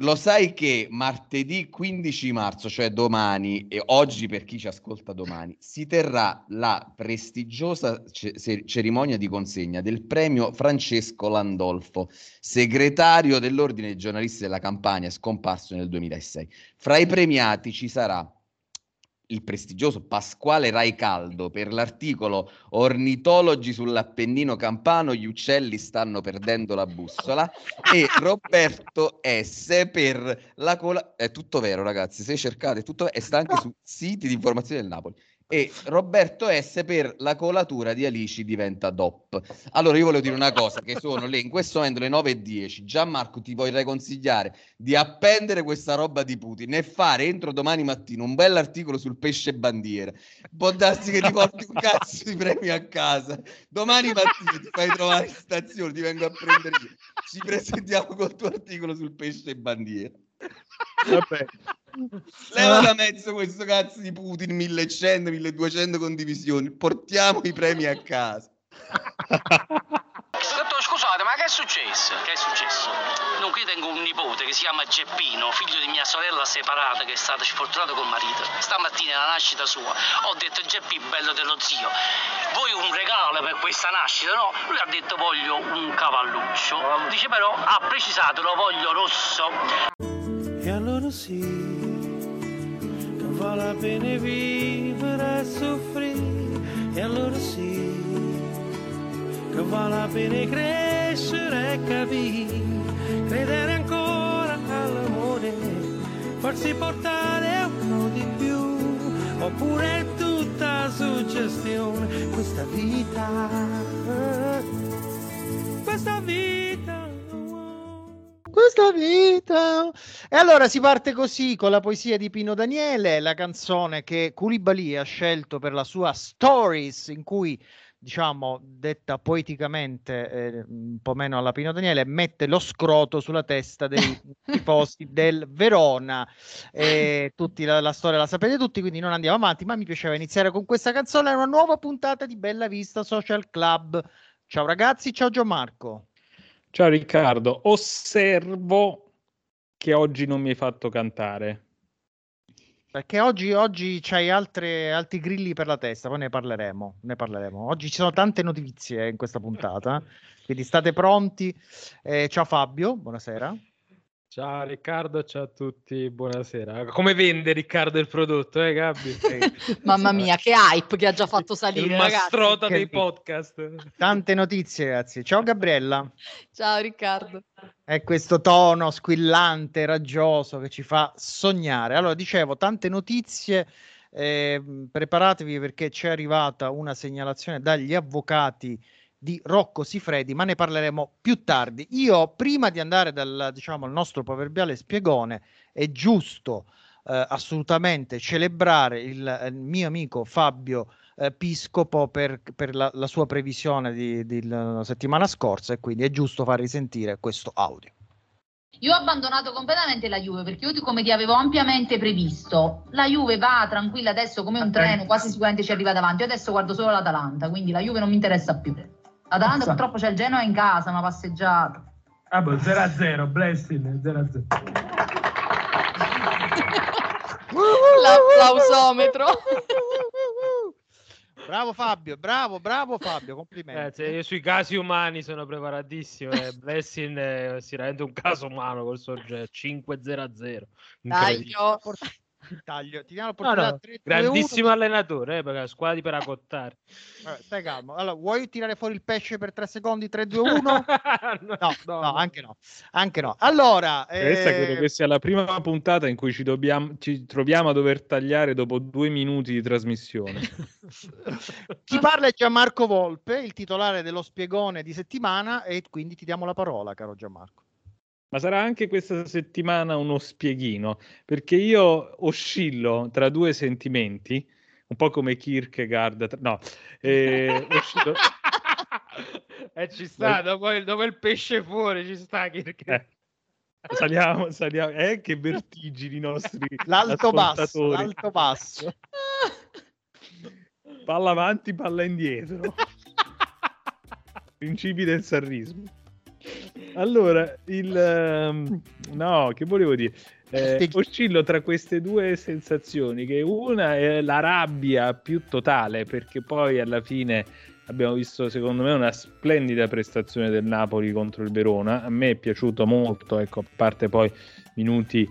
lo sai che martedì 15 marzo, cioè domani, e oggi per chi ci ascolta domani, si terrà la prestigiosa c- cerimonia di consegna del premio Francesco Landolfo, segretario dell'Ordine dei giornalisti della Campania, scomparso nel 2006. Fra i premiati ci sarà il prestigioso Pasquale Raicaldo per l'articolo Ornitologi sull'Appennino Campano, gli uccelli stanno perdendo la bussola e Roberto S per la cola... È tutto vero ragazzi, se cercate tutto e sta anche su siti di informazione del Napoli e Roberto S per la colatura di Alici diventa DOP. Allora io volevo dire una cosa, che sono le, in questo momento le 9 e 10. Gianmarco ti vorrei consigliare di appendere questa roba di Putin e fare entro domani mattina un bell'articolo sul pesce bandiera. Può darsi che ti porti un cazzo di premi a casa. Domani mattina ti fai trovare in stazione, ti vengo a prendere. Ci presentiamo col tuo articolo sul pesce bandiera. Vabbè. Leva da mezzo questo cazzo di Putin 1100, 1200 condivisioni. Portiamo i premi a casa. Dottore, scusate, ma che è successo? Che è successo? Non qui tengo un nipote che si chiama Geppino, figlio di mia sorella separata che è stata sfortunata col marito. Stamattina alla nascita sua ho detto Geppi, bello dello zio, vuoi un regalo per questa nascita? No, lui ha detto voglio un cavalluccio. Dice però ha precisato lo voglio rosso. E allora sì vale la pena vivere e soffrire, e allora sì, che vale la pena crescere e capire, credere ancora all'amore, farsi portare un po' di più, oppure è tutta suggestione, questa vita, questa vita. Questa vita. E allora si parte così con la poesia di Pino Daniele, la canzone che Koulibaly ha scelto per la sua Stories, in cui diciamo, detta poeticamente, eh, un po' meno alla Pino Daniele, mette lo scroto sulla testa dei tifosi del Verona. Eh, tutti la, la, storia la sapete tutti, quindi non andiamo avanti, ma mi piaceva iniziare con questa canzone, è una nuova puntata di Bella Vista Social Club. Ciao ragazzi, ciao Gianmarco. Ciao Riccardo, osservo che oggi non mi hai fatto cantare. Perché oggi, oggi c'hai altre, altri grilli per la testa, poi ne parleremo, ne parleremo. Oggi ci sono tante notizie in questa puntata, quindi state pronti. Eh, ciao Fabio, buonasera. Ciao Riccardo, ciao a tutti, buonasera. Come vende Riccardo il prodotto, eh Gabby? Mamma mia, che hype che ha già fatto salire, il mastrota dei podcast. Tante notizie, ragazzi. Ciao Gabriella. Ciao Riccardo. È questo tono squillante, raggioso che ci fa sognare. Allora, dicevo, tante notizie. Eh, preparatevi perché c'è arrivata una segnalazione dagli avvocati di Rocco Sifredi, ma ne parleremo più tardi. Io, prima di andare dal, diciamo, al nostro proverbiale spiegone, è giusto eh, assolutamente celebrare il, il, mio amico Fabio eh, Piscopo per, per la, la, sua previsione di, di la settimana scorsa e quindi è giusto far risentire questo audio. Io ho abbandonato completamente la Juve perché io come ti avevo ampiamente previsto, la Juve va tranquilla adesso come un treno, quasi sicuramente ci arriva davanti. Io adesso guardo solo l'Atalanta, quindi la Juve non mi interessa più. L'Atalanta esatto. purtroppo c'è il Genoa in casa, una passeggiata. Ah, boh, 0 a 0, Blessing 0 a 0. L'applausometro. Bravo Fabio, bravo, bravo Fabio, complimenti. Eh, io sui casi umani sono preparatissimo. Eh. Blessing è sicuramente un caso umano col sorgente 5-0-0. Dai, io taglio. Ti diamo l'opportunità. No, no. 3, Grandissimo 2, allenatore, eh, perché la squadra di peracottare. Vabbè, stai calmo. Allora, vuoi tirare fuori il pesce per 3 secondi? 3, 2, 1? no, no, no, no, anche no. Anche no. Allora, questa eh... credo che sia la prima puntata in cui ci, dobbiamo, ci troviamo a dover tagliare dopo due minuti di trasmissione. Chi parla è Gianmarco Volpe, il titolare dello spiegone di settimana, e quindi ti diamo la parola, caro Gianmarco. Ma sarà anche questa settimana uno spieghino, perché io oscillo tra due sentimenti, un po' come Kierkegaard, no, eh, oscillo... eh, ci sta, dopo il, dopo il, pesce fuori ci sta Kierkegaard. Eh. Saliamo, saliamo, eh, che vertigini i nostri l'alto basso, l'alto basso. Palla avanti, palla indietro. Principi del sarrismo. Allora, il... ehm, no, che volevo dire? Eh, oscillo tra queste due sensazioni, che una è la rabbia più totale, perché poi alla fine abbiamo visto secondo me una splendida prestazione del Napoli contro il Verona. A me è piaciuto molto, ecco, a parte poi minuti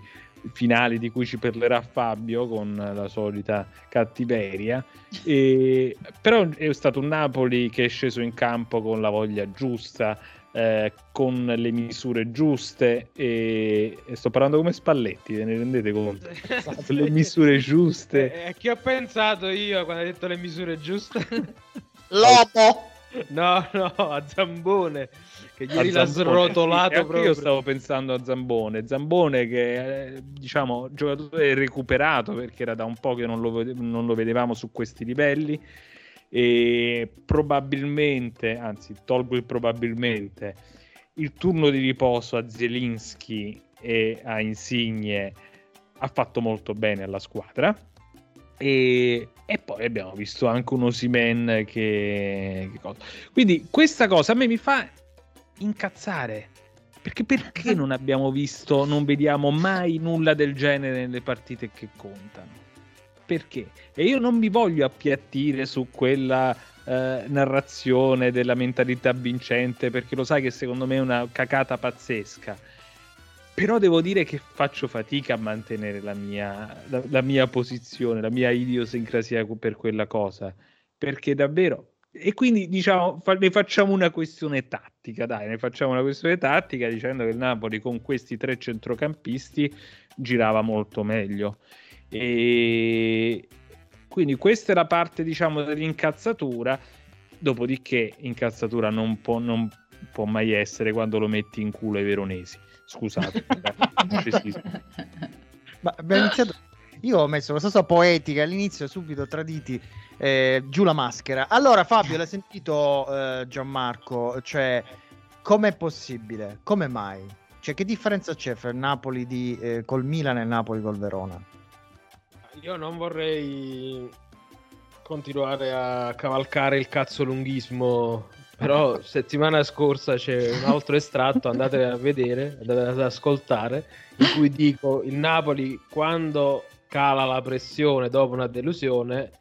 finali di cui ci parlerà Fabio con la solita cattiveria. E, però è stato un Napoli che è sceso in campo con la voglia giusta, eh, con le misure giuste e, e sto parlando come Spalletti, ve ne rendete conto? Le misure giuste. E che ho pensato io quando hai detto le misure giuste? Lobo! No, no, a Zambone che ieri l'ha srotolato proprio. Io stavo pensando a Zambone, Zambone che eh, diciamo giocatore recuperato perché era da un po' che non lo, non lo vedevamo su questi livelli e probabilmente, anzi tolgo il probabilmente, il turno di riposo a Zelinski e a Insigne ha fatto molto bene alla squadra. E, e poi abbiamo visto anche un Osimen che, che cosa. Quindi questa cosa a me mi fa incazzare. Perché perché non abbiamo visto, non vediamo mai nulla del genere nelle partite che contano? Perché? E io non mi voglio appiattire su quella eh, narrazione della mentalità vincente, perché lo sai che secondo me è una cacata pazzesca. Però devo dire che faccio fatica a mantenere la mia, la, la mia posizione, la mia idiosincrasia per quella cosa. Perché davvero. E quindi diciamo, ne facciamo una questione tattica, dai, ne facciamo una questione tattica dicendo che il Napoli con questi tre centrocampisti girava molto meglio. E quindi questa è la parte, diciamo, dell'incazzatura. Dopodiché, incazzatura non può, non può mai essere quando lo metti in culo ai veronesi. Scusate. Ma abbiamo iniziato. Io ho messo questa cosa poetica all'inizio, subito traditi eh, giù la maschera. Allora, Fabio, l'hai sentito eh, Gianmarco? Cioè, com'è possibile? Come mai? Cioè, che differenza c'è fra il Napoli di, eh, col Milan e il Napoli col Verona? Io non vorrei continuare a cavalcare il cazzolunghismo, però settimana scorsa c'è un altro estratto, andate a vedere, andate ad ascoltare, in cui dico il Napoli quando cala la pressione dopo una delusione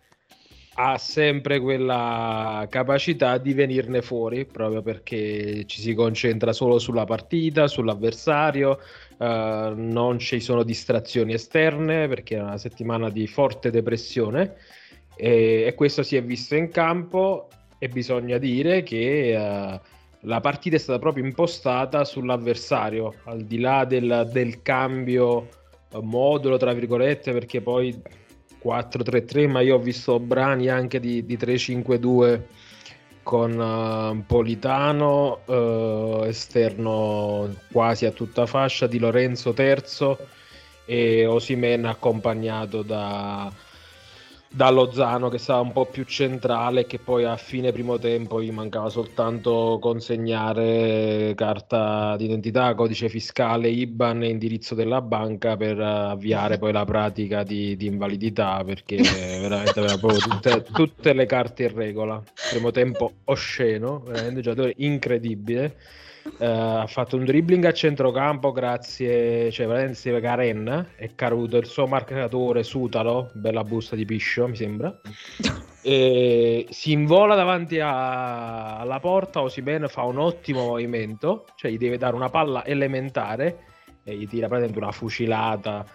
ha sempre quella capacità di venirne fuori proprio perché ci si concentra solo sulla partita, sull'avversario, eh, non ci sono distrazioni esterne perché è una settimana di forte depressione e, e questo si è visto in campo e bisogna dire che eh, la partita è stata proprio impostata sull'avversario al di là del, del cambio eh, modulo tra virgolette perché poi 4-3-3 ma io ho visto brani anche di, di 3-5-2 con eh, Politano eh, esterno quasi a tutta fascia di Lorenzo terzo e Osimen accompagnato da, da Lozano che stava un po' più centrale che poi a fine primo tempo gli mancava soltanto consegnare carta d'identità, codice fiscale, IBAN e indirizzo della banca per avviare poi la pratica di, di invalidità perché veramente aveva proprio tutte, tutte le carte in regola. Primo tempo osceno, veramente un giocatore incredibile. Eh, ha fatto un dribbling a centrocampo grazie, cioè vede Karen è caduto il suo marcatore Sutalo, bella busta di piscio mi sembra, e si invola davanti a- alla porta, Osimen fa un ottimo movimento, cioè gli deve dare una palla elementare e gli tira praticamente una fucilata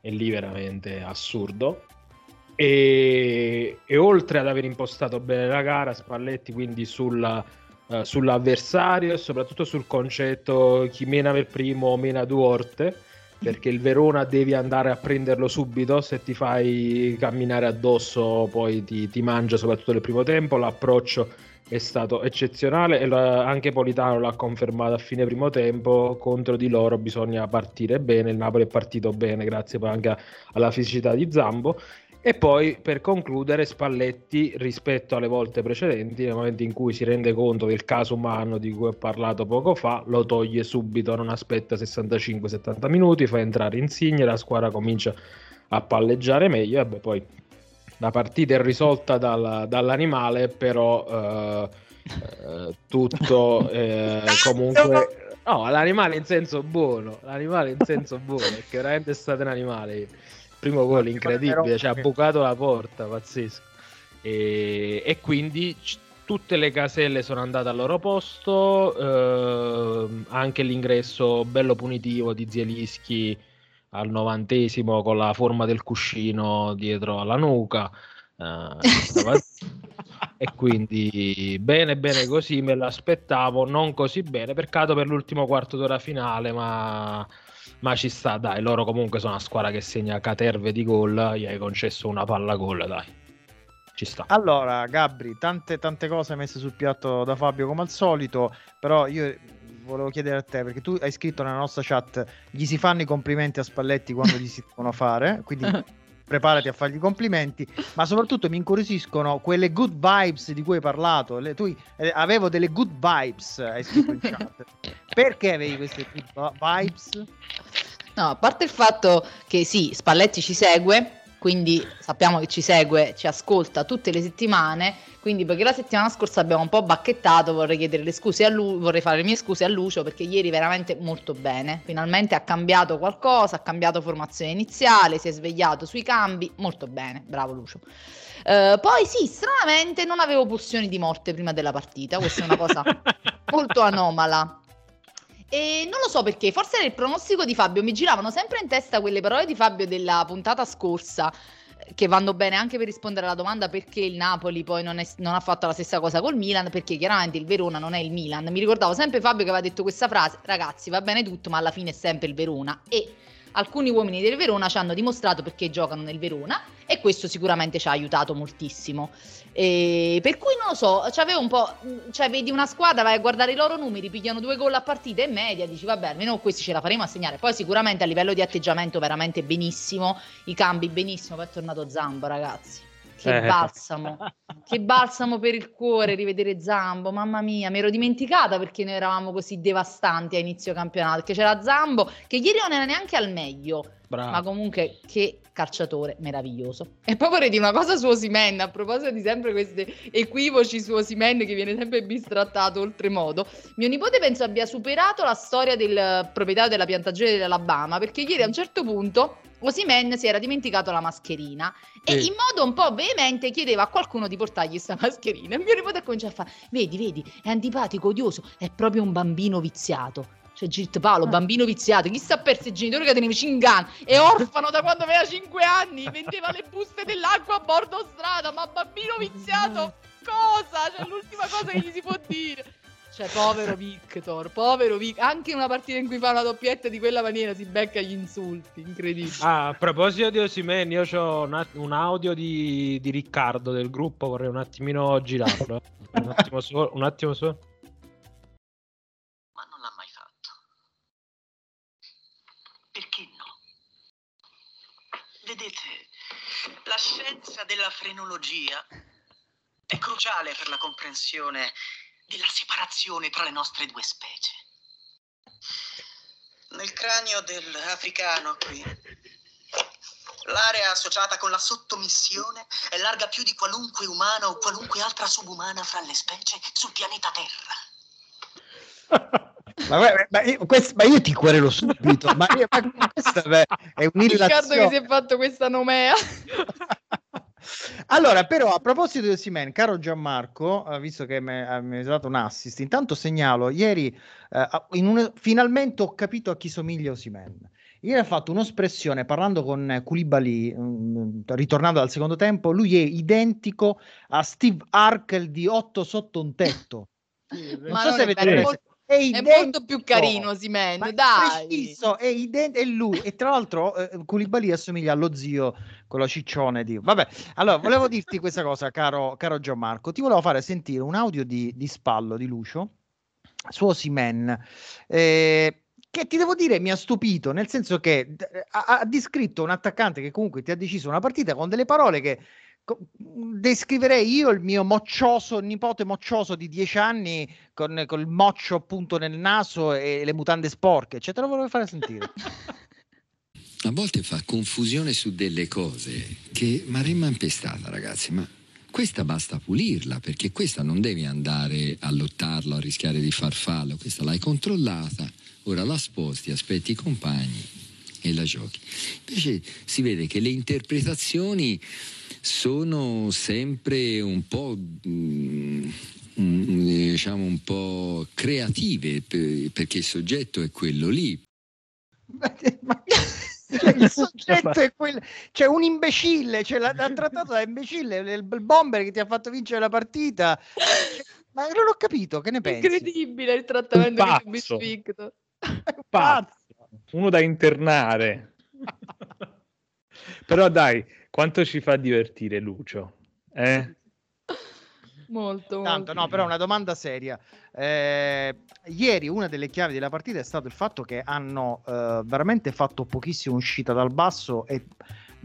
e lì veramente assurdo. E, e oltre ad aver impostato bene la gara, Spalletti quindi sulla, eh, sull'avversario e soprattutto sul concetto chi mena per primo mena due orte perché il Verona devi andare a prenderlo subito se ti fai camminare addosso poi ti, ti mangia soprattutto nel primo tempo l'approccio è stato eccezionale e la- anche Politano l'ha confermato a fine primo tempo contro di loro bisogna partire bene il Napoli è partito bene grazie poi anche alla fisicità di Zambo e poi per concludere Spalletti rispetto alle volte precedenti, nel momento in cui si rende conto del caso umano di cui ho parlato poco fa, lo toglie subito, non aspetta 65-70 minuti, fa entrare Insigne, la squadra comincia a palleggiare meglio e beh, poi la partita è risolta dal- dall'animale, però eh, eh, tutto eh, comunque No, l'animale in senso buono, l'animale in senso buono, perché veramente è stato un animale. Primo gol incredibile, cioè ha bucato la porta, pazzesco. E, e quindi c- tutte le caselle sono andate al loro posto, ehm, anche l'ingresso bello punitivo di Zielischi al novantesimo con la forma del cuscino dietro alla nuca. eh, e quindi bene bene così me l'aspettavo non così bene peccato per l'ultimo quarto d'ora finale ma, ma ci sta dai loro comunque sono una squadra che segna caterve di gol gli hai concesso una palla gol dai. Ci sta. Allora, Gabri, tante, tante cose messe sul piatto da Fabio come al solito, però io volevo chiedere a te, perché tu hai scritto nella nostra chat, gli si fanno i complimenti a Spalletti quando gli si devono fare, quindi preparati a fargli i complimenti, ma soprattutto mi incuriosiscono quelle good vibes di cui hai parlato, le- tu eh, avevo delle good vibes, hai scritto in chat. Perché avevi queste good vibes? No, a parte il fatto che sì, Spalletti ci segue, quindi sappiamo che ci segue, ci ascolta tutte le settimane, quindi perché la settimana scorsa abbiamo un po' bacchettato, vorrei chiedere le scuse a lui, vorrei fare le mie scuse a Lucio perché ieri veramente molto bene, finalmente ha cambiato qualcosa, ha cambiato formazione iniziale, si è svegliato sui cambi, molto bene, bravo Lucio. Eh, poi sì, stranamente non avevo pulsioni di morte prima della partita, questa è una cosa molto anomala. E non lo so perché, forse era il pronostico di Fabio, mi giravano sempre in testa quelle parole di Fabio della puntata scorsa, eh, che vanno bene anche per rispondere alla domanda perché il Napoli poi non, è- non ha fatto la stessa cosa col Milan, perché chiaramente il Verona non è il Milan. Mi ricordavo sempre Fabio che aveva detto questa frase, ragazzi va bene tutto, ma alla fine è sempre il Verona. E alcuni uomini del Verona ci hanno dimostrato perché giocano nel Verona e questo sicuramente ci ha aiutato moltissimo. E per cui non lo so, c'avevo un po'. Cioè, vedi una squadra, vai a guardare i loro numeri, pigliano due gol a partita e media, dici vabbè, almeno questi ce la faremo a segnare. Poi sicuramente a livello di atteggiamento veramente benissimo, i cambi benissimo, poi è tornato Zambo, ragazzi. Che Eh. balsamo, che balsamo per il cuore rivedere Zambo, mamma mia, mi ero dimenticata perché noi eravamo così devastanti a inizio campionato, perché c'era Zambo che ieri non era neanche al meglio, bravo ma comunque che calciatore meraviglioso. E poi vorrei dire una cosa su Osimen, a proposito di sempre questi equivoci su Osimen che viene sempre bistrattato oltremodo. Mio nipote penso abbia superato la storia del proprietario della piantagione dell'Alabama, perché ieri a un certo punto Osimen si era dimenticato la mascherina e Sì. in modo un po' veemente chiedeva a qualcuno di portargli questa mascherina. E mio nipote comincia a fare: Vedi, vedi, è antipatico, odioso, è proprio un bambino viziato. Cioè, Girt Paolo, bambino viziato, chi sta perso i genitori che teneva Cingan, è orfano da quando aveva 5 anni, vendeva le buste dell'acqua a bordo strada, ma bambino viziato, cosa? Cioè, l'ultima cosa che gli si può dire. Cioè, povero Victor, povero Victor, anche in una partita in cui fa una doppietta di quella maniera si becca gli insulti, incredibile. Ah, a proposito di Osimen, io ho un, un audio di, di Riccardo del gruppo, vorrei un attimino girarlo. Un attimo solo, un attimo solo. ma non l'ha mai fatto. Perché no? Vedete, la scienza della frenologia è cruciale per la comprensione della separazione tra le nostre due specie. Nel cranio dell'africano qui, l'area associata con la sottomissione è larga più di qualunque umana o qualunque altra subumana fra le specie sul pianeta Terra. Ma, guarda, ma io, questo- ma io ti querelo subito, ma, io- ma questa è Riccardo che un'illazione. si è fatto questa nomea. Allora, però, a proposito di Simen, caro Gianmarco, eh, visto che mi hai dato un assist, intanto segnalo, ieri eh, in un- finalmente ho capito a chi somiglia Osimen. Ieri ha fatto un'espressione parlando con Koulibaly, mm, ritornando dal secondo tempo, lui è identico a Steve Harkel di 8 sotto un tetto. Non Ma so non se è avete vero, è è identico. molto più carino Simen, dai. preciso, è, ident- è lui e tra l'altro eh, Koulibaly assomiglia allo zio con la ciccione di vabbè allora volevo dirti questa cosa caro, caro Gianmarco ti volevo fare sentire un audio di, di Spallo di Lucio su Osimen eh, che ti devo dire mi ha stupito nel senso che d- ha, ha descritto un attaccante che comunque ti ha deciso una partita con delle parole che descriverei io il mio moccioso nipote moccioso di 10 anni con, con il moccio appunto nel naso e le mutande sporche cioè te lo volevo fare sentire A volte fa confusione su delle cose che Maremma è impestata, ragazzi, ma questa basta pulirla perché questa non devi andare a lottarla a rischiare di far fallo, questa l'hai controllata Ora la sposti, aspetti i compagni e la giochi. Invece si vede che le interpretazioni sono sempre un po', mm, mm, diciamo, un po' creative per- perché il soggetto è quello lì. Cioè, il soggetto è quello, c'è un imbecille, cioè, l'ha, l'ha trattato da imbecille, il, il bomber che ti ha fatto vincere la partita. Cioè, ma non ho capito, che ne pensi? Incredibile il trattamento Un di pazzo. Miss Victor. Pazzo. Uno da internare. Però dai, quanto ci fa divertire Lucio? Eh? Molto, Tanto, molto. no, però una domanda seria. Eh, ieri una delle chiavi della partita è stato il fatto che hanno eh, veramente fatto pochissima uscita dal basso e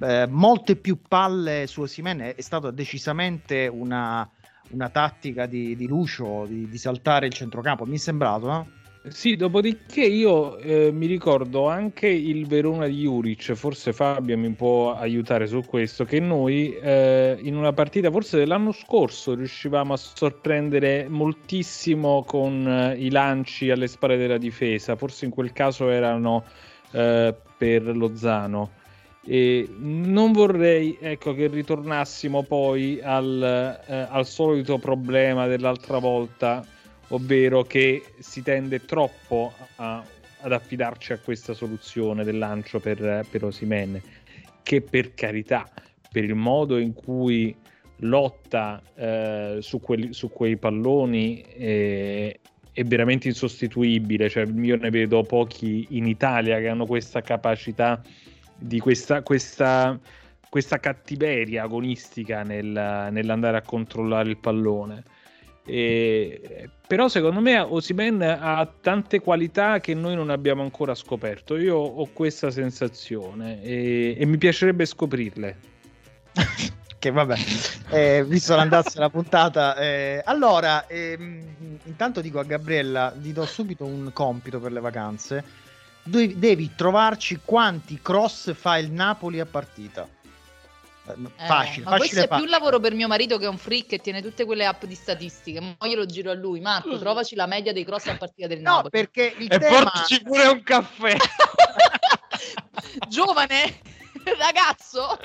eh, molte più palle su Osimene. È stata decisamente una, una tattica di, di Lucio di, di saltare il centrocampo. Mi è sembrato, no? Sì, dopodiché io eh, mi ricordo anche il Verona di Juric, forse Fabio mi può aiutare su questo, che noi eh, in una partita forse dell'anno scorso riuscivamo a sorprendere moltissimo con eh, i lanci alle spalle della difesa, forse in quel caso erano eh, per Lozano. E non vorrei ecco, che ritornassimo poi al, eh, al solito problema dell'altra volta, ovvero che si tende troppo a- ad affidarci a questa soluzione del lancio per, per Osimhen, che per carità, per il modo in cui lotta eh, su, quelli- su quei palloni eh, è veramente insostituibile, cioè io ne vedo pochi in Italia che hanno questa capacità di questa, questa, questa cattiveria agonistica nel- nell'andare a controllare il pallone. E- però secondo me Osimen ha tante qualità che noi non abbiamo ancora scoperto. Io ho questa sensazione e, e mi piacerebbe scoprirle. che vabbè, eh, visto l'andasse la puntata. eh, allora, ehm, intanto dico a Gabriella, gli do subito un compito per le vacanze. Devi trovarci quanti cross fa il Napoli a partita. Eh, Eh, facile, ma facile questo è fa- più lavoro per mio marito che è un freak e tiene tutte quelle app di statistiche. Ma io lo giro a lui. Marco, trovaci la media dei cross a partita del No, Napoli. perché il E tema... portaci pure un caffè. Giovane ragazzo.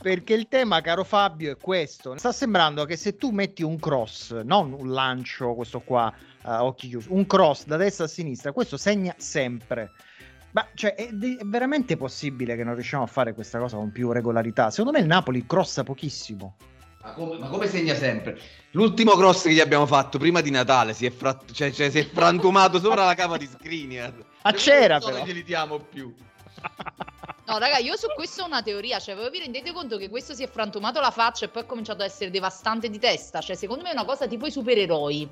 Perché il tema, caro Fabio, è questo. Sta sembrando che se tu metti un cross, non un lancio, questo qua, a occhi chiusi, un cross da destra a sinistra, questo segna sempre. Ma cioè, è, di- è veramente possibile che non riusciamo a fare questa cosa con più regolarità? Secondo me il Napoli crossa pochissimo. Ma come, ma come segna sempre? L'ultimo cross che gli abbiamo fatto prima di Natale si è, frat- cioè, cioè, si è frantumato sopra la cava di Skriniar. Ah, c'era, Non so però. che glieli diamo più. No, raga, io su questo ho una teoria. Cioè, voi vi rendete conto che questo si è frantumato la faccia e poi ha cominciato ad essere devastante di testa? Cioè, secondo me è una cosa tipo i supereroi.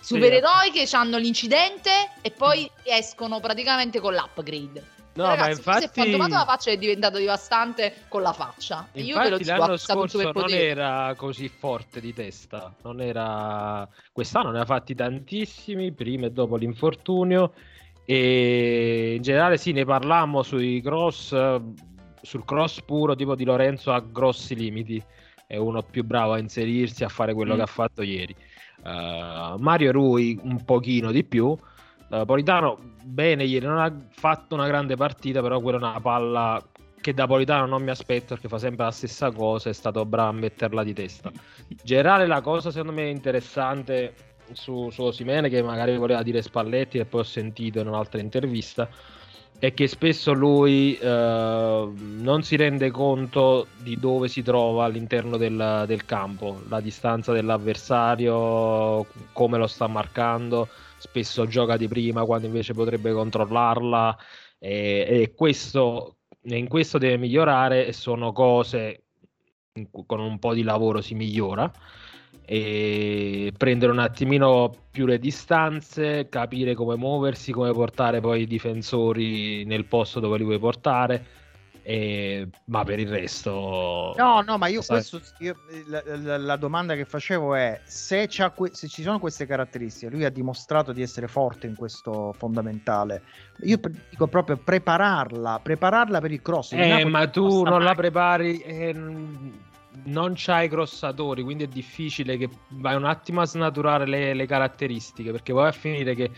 Supereroi che hanno l'incidente e poi escono praticamente con l'upgrade. No, Ragazzi, ma questo si è infatti, frantumato la faccia è diventato devastante con la faccia. E io ve lo infatti dico, ha l'anno scorso non era così forte di testa. Non era... Quest'anno ne ha fatti tantissimi, prima e dopo l'infortunio. E in generale sì, ne parlammo sui cross, sul cross puro tipo di Lorenzo a grossi limiti. È uno più bravo a inserirsi, a fare quello Mm. che ha fatto ieri. Uh, Mario Rui un pochino di più. Uh, Politano bene ieri, non ha fatto una grande partita, però quella è una palla che da Politano non mi aspetto perché fa sempre la stessa cosa, è stato bravo a metterla di testa. Generale la cosa secondo me interessante su, su Osimene, che magari voleva dire Spalletti e poi ho sentito in un'altra intervista, è che spesso lui eh, non si rende conto di dove si trova all'interno del, del campo, la distanza dell'avversario, come lo sta marcando, spesso gioca di prima quando invece potrebbe controllarla e, e questo, in questo deve migliorare e sono cose con un po' di lavoro si migliora e prendere un attimino più le distanze, capire come muoversi, come portare poi i difensori nel posto dove li vuoi portare. E... Ma per il resto, No, no, ma io Sai. questo io- la, la- la domanda che facevo è se, c'ha que- se ci sono queste caratteristiche, lui ha dimostrato di essere forte in questo fondamentale. Io pre- dico proprio prepararla, prepararla per il cross. Eh, ma tu non la mai. prepari, eh, non c'hai crossatori, quindi è difficile che vai un attimo a snaturare le, le caratteristiche, perché poi a finire che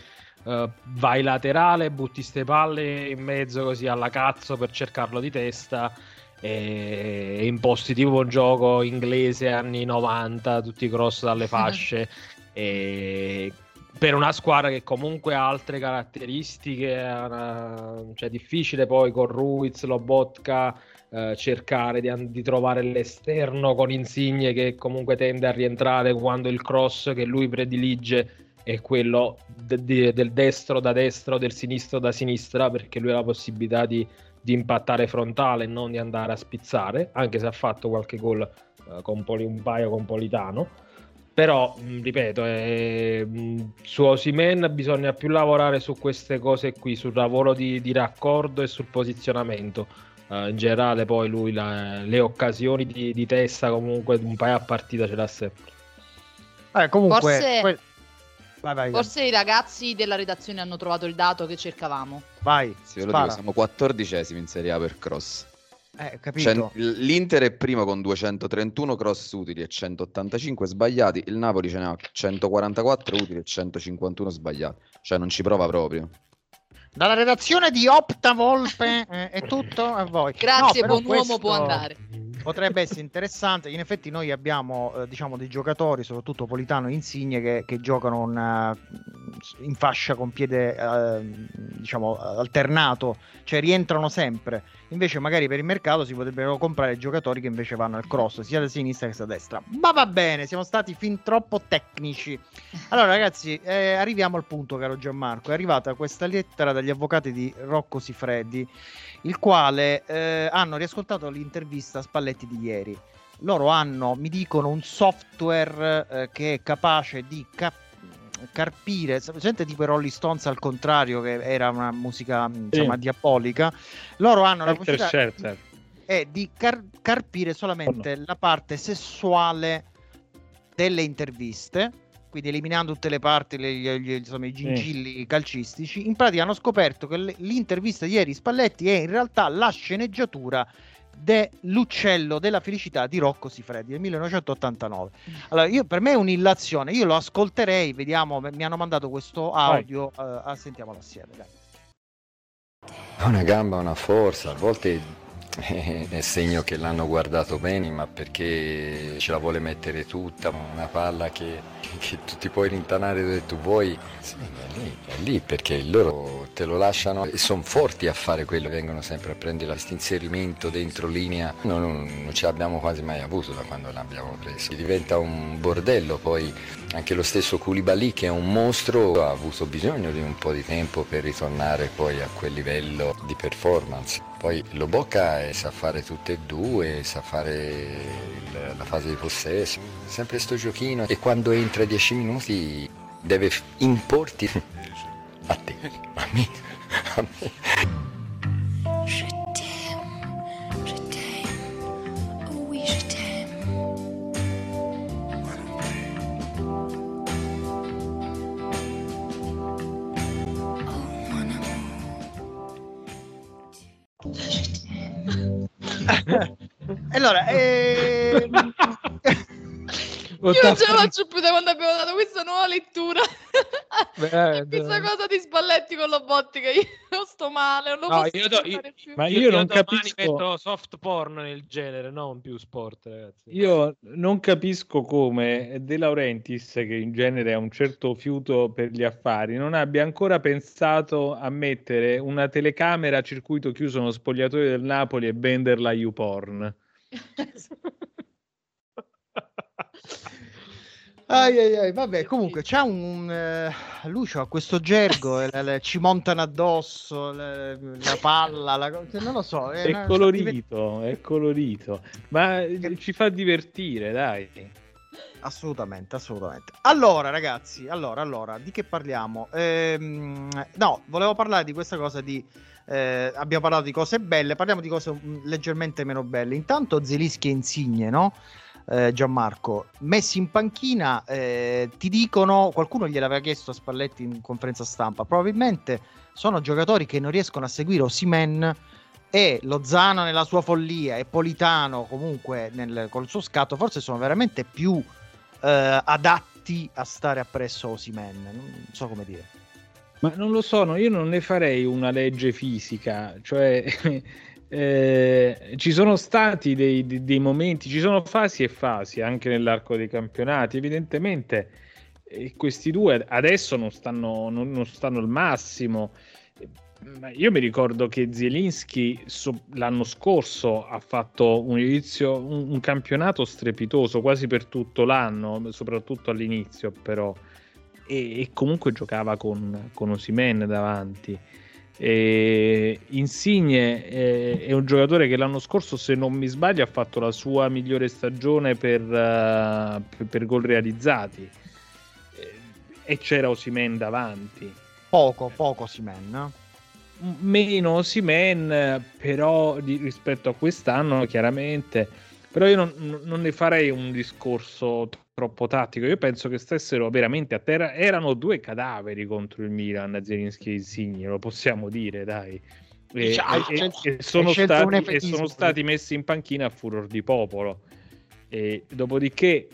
eh, vai laterale, butti ste palle in mezzo così alla cazzo per cercarlo di testa e imposti tipo un gioco inglese anni 90, tutti cross dalle fasce e per una squadra che comunque ha altre caratteristiche, una- cioè è difficile poi con Ruiz, Lobotka eh, cercare di, di trovare l'esterno con Insigne che comunque tende a rientrare quando il cross che lui predilige è quello de- de- del destro da destra del sinistro da sinistra perché lui ha la possibilità di, di impattare frontale e non di andare a spizzare, anche se ha fatto qualche gol eh, con Poli- un paio con Politano. Però, ripeto, eh, su Osimen bisogna più lavorare su queste cose qui, sul lavoro di, di raccordo e sul posizionamento. Eh, in generale, poi lui la- le occasioni di, di testa, comunque un paio a partita ce l'ha sempre. Eh, comunque, Forse- que- vai, vai, Forse i ragazzi della redazione hanno trovato il dato che cercavamo. vai. Sì, ve lo dico, siamo quattordicesimi in Serie A per cross. Eh, capito. Cen- L'Inter è primo con 231 cross utili e 185 sbagliati, il Napoli ce ne ha 144 utili e 151 sbagliati, cioè non ci prova proprio. Dalla redazione di Opta Volpe eh, è tutto a voi. Grazie, No, buon uomo questo può andare. Potrebbe essere interessante. In effetti, noi abbiamo eh, diciamo dei giocatori, soprattutto Politano e Insigne, che, che giocano un, eh, in fascia con piede eh, diciamo alternato, cioè rientrano sempre. Invece, magari per il mercato si potrebbero comprare giocatori che invece vanno al cross, sia da sinistra che da destra. Ma va bene, siamo stati fin troppo tecnici. Allora, ragazzi, eh, arriviamo al punto, caro Gianmarco. È arrivata questa lettera dagli avvocati di Rocco Sifredi, il quale eh, hanno riascoltato l'intervista a Spalletti di ieri. Loro hanno, mi dicono, un software eh, che è capace di cap- carpire, sente tipo Rolling Stones al contrario, che era una musica insomma diabolica. Loro hanno la possibilità è di car- carpire solamente la parte sessuale delle interviste, quindi eliminando tutte le parti, le- gli- gli- insomma, i gingilli calcistici. In pratica hanno scoperto che le- l'intervista di ieri Spalletti è in realtà la sceneggiatura dell'uccello della felicità di Rocco Sifredi del 1989. Allora, io, per me è un'illazione, io lo ascolterei, vediamo, mi hanno mandato questo audio, ah, sentiamolo assieme. Dai. Una gamba, una forza, a volte è segno che l'hanno guardato bene, ma perché ce la vuole mettere tutta, una palla che, che tu ti puoi rintanare dove tu vuoi. Sì, è lì, è lì perché loro te lo lasciano e sono forti a fare quello, vengono sempre a prendere questo inserimento dentro linea. Non, non, non ce l'abbiamo quasi mai avuto da quando l'abbiamo preso. Diventa un bordello, poi anche lo stesso Koulibaly che è un mostro ha avuto bisogno di un po' di tempo per ritornare poi a quel livello di performance. Poi Loboca eh, sa fare tutte e due, sa fare il- la fase di possesso, sempre sto giochino e quando entra 10 minuti deve importi a te, a me, a me. allora, ehm, Io non ce la faccio più da quando abbiamo dato questa nuova lettura. Beh, questa cosa di Spalletti con Lobotka, io sto male, non lo No, posso io, do- io- più. Ma io non domani capisco- metto soft porn nel genere, non più sport, ragazzi. Io non capisco come De Laurentiis, che in genere ha un certo fiuto per gli affari, non abbia ancora pensato a mettere una telecamera a circuito chiuso nello spogliatoio del Napoli e venderla a YouPorn. ai, ai, ai, vabbè, comunque c'ha un, un, eh, Lucio ha questo gergo, e le- le- ci montano addosso le- la palla, la co- non lo so. È una- colorito, è colorito, ma eh, ci fa divertire, dai. Assolutamente, assolutamente. Allora, ragazzi, allora, allora, di che parliamo? Ehm, no, volevo parlare di questa cosa di... eh, abbiamo parlato di cose belle, parliamo di cose mm, leggermente meno belle. Intanto Zelischi e Insigne, no? Eh, Gianmarco, messi in panchina, eh, ti dicono, qualcuno gliel'aveva chiesto a Spalletti in conferenza stampa, probabilmente sono giocatori che non riescono a seguire Osimen e Lozano nella sua follia e Politano comunque nel, col suo scatto forse sono veramente più eh, adatti a stare appresso Osimen non so come dire. Ma non lo so, no, io non ne farei una legge fisica, cioè eh, ci sono stati dei, dei, dei, momenti, ci sono fasi e fasi anche nell'arco dei campionati, evidentemente eh, questi due adesso non stanno, non, non stanno al massimo. Io mi ricordo che Zielinski so, l'anno scorso ha fatto un inizio, un, un, campionato strepitoso quasi per tutto l'anno, soprattutto all'inizio, però, e, e comunque giocava con, con Osimen davanti. E Insigne è, è, un giocatore che l'anno scorso, se non mi sbaglio, ha fatto la sua migliore stagione per, per, per gol realizzati. E c'era Osimen davanti. Poco, poco Osimen meno Simen però di, rispetto a quest'anno chiaramente. Però io non, non, ne farei un discorso troppo tattico. Io penso che stessero veramente a terra. Erano due cadaveri contro il Milan Zelinski e Insigne lo possiamo dire dai. E, diciamo, e, e, sono, stati, e sono stati messi in panchina a furor di popolo. E dopodiché